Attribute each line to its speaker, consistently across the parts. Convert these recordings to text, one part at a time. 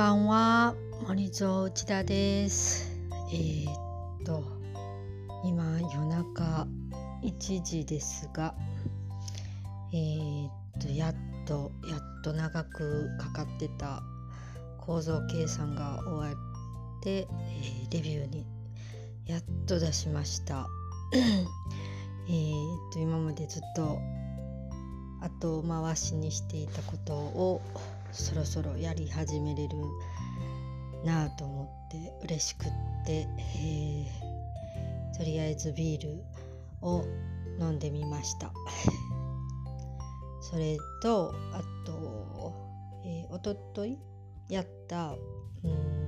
Speaker 1: ばんは。森蔵内田です。えー、っと今夜中1時ですがえー、っとやっとやっと長くかかってた構造計算が終わって、えー、レビューにやっと出しました。えっと今までずっと後回しにしていたことをそろそろやり始めれるなあと思って嬉しくって、えー、とりあえずビールを飲んでみました。それとあと、えー、おとといやったうん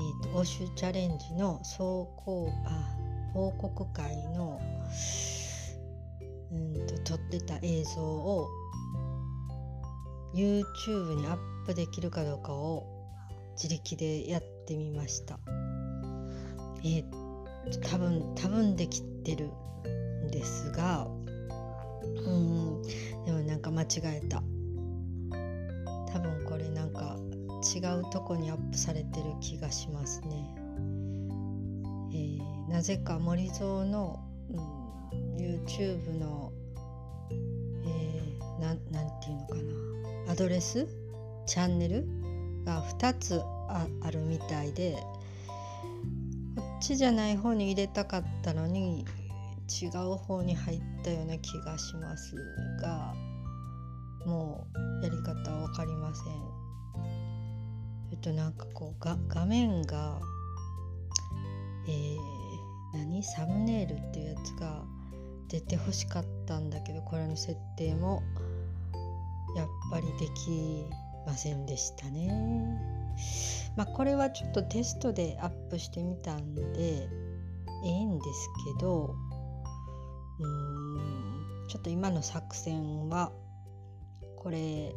Speaker 1: えーと、欧州チャレンジの走行あ報告会のうんと撮ってた映像を YouTube にアップできるかどうかを自力でやってみました。えー、多分多分できてるんですがうんでもなんか間違えた。多分これなんか違うとこにアップされてる気がしますね、えー、なぜか森蔵の、うん、YouTube の、ドレス？チャンネルが2つあるみたいでこっちじゃない方に入れたかったのに違う方に入ったような気がしますがもうやり方は分かりません。えっとなんかこうが画面が、えー、何？サムネイルっていうやつが出てほしかったんだけどこれの設定もやっぱりできませんでしたね。まあこれはちょっとテストでアップしてみたんでええんですけどうーんちょっと今の作戦はこれ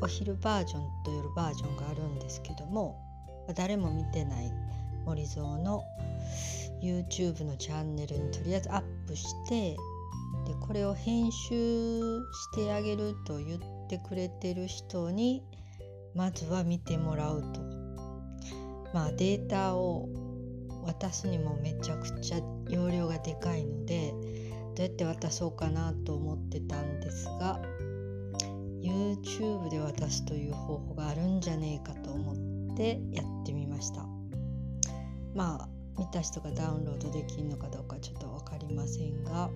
Speaker 1: お昼バージョンと夜バージョンがあるんですけども誰も見てない森蔵の YouTube のチャンネルにとりあえずアップしてでこれを編集してあげると言ってくれてる人にまずは見てもらうと。まあデータを渡すにもめちゃくちゃ容量がでかいのでどうやって渡そうかなと思ってたんですが YouTube で渡すという方法があるんじゃねえかと思ってやってみました。まあ見た人がダウンロードできるのかどうかちょっと分かりませんが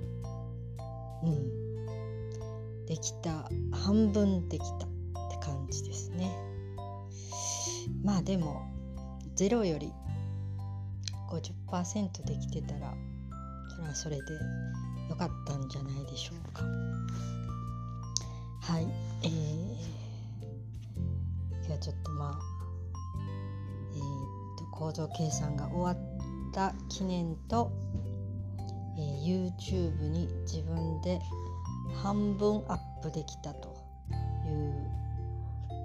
Speaker 1: うん。できた。半分できたって感じですね。まあでも0より50%できてたらそれはそれでよかったんじゃないでしょうか。はい。えー、今日はちょっとまあえー、っと構造計算が終わった記念と、YouTube に自分で半分アップできたという、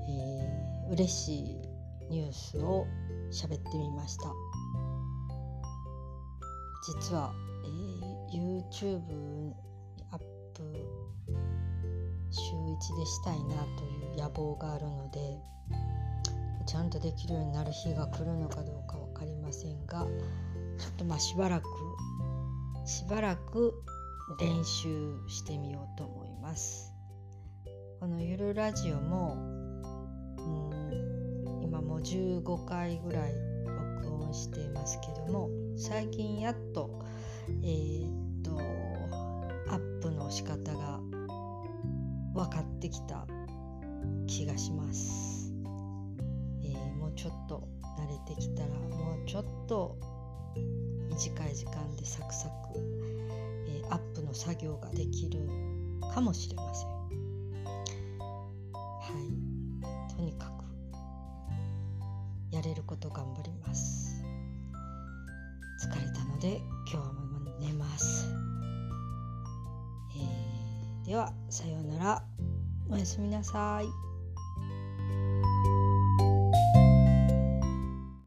Speaker 1: えー、嬉しいニュースを喋ってみました。実は、えー、YouTube にアップ週1でしたいなという野望があるのでちゃんとできるようになる日が来るのかどうか分かりませんがちょっとまあしばらくしばらく練習してみようと思います。このゆるラジオもうん今もう15回ぐらい録音していますけども最近やっとえー、っとアップの仕方が分かってきた気がします、えー、もうちょっと慣れてきたらもうちょっと短い時間でサクサク、えー、アップの作業ができるかもしれません。はい。とにかくやれること頑張ります。疲れたので今日はもう寝ます、えー、ではさようなら。おやすみなさい。